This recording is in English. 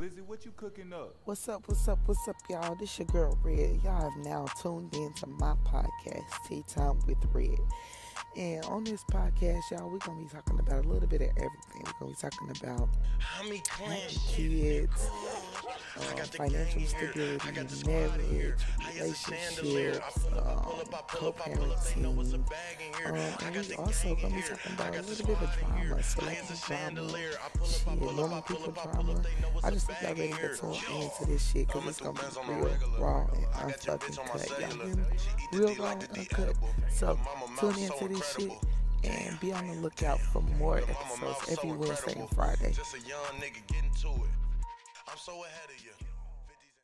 Blizzy, what you cooking up? What's up, what's up, what's up, y'all? This is your girl, Redd. Y'all have now tuned in to my podcast, Tea Time with Redd. And on this podcast, y'all, we're going to be talking about a little bit of everything. We're going to be talking about having kids, uh, financial stability, marriage, relationships, um, co-parenting. Um, and we also to be talking about a little bit of drama, celebrity drama, shit, normal people drama. I just think y'all ready to tune into this shit because it's to be real raw and unfucking cut. Y'all hear me? Real raw and uncut. So tune into this shit and be on the lookout for more episodes every Wednesday and Friday. Just a young nigga getting to it. I'm so ahead of you.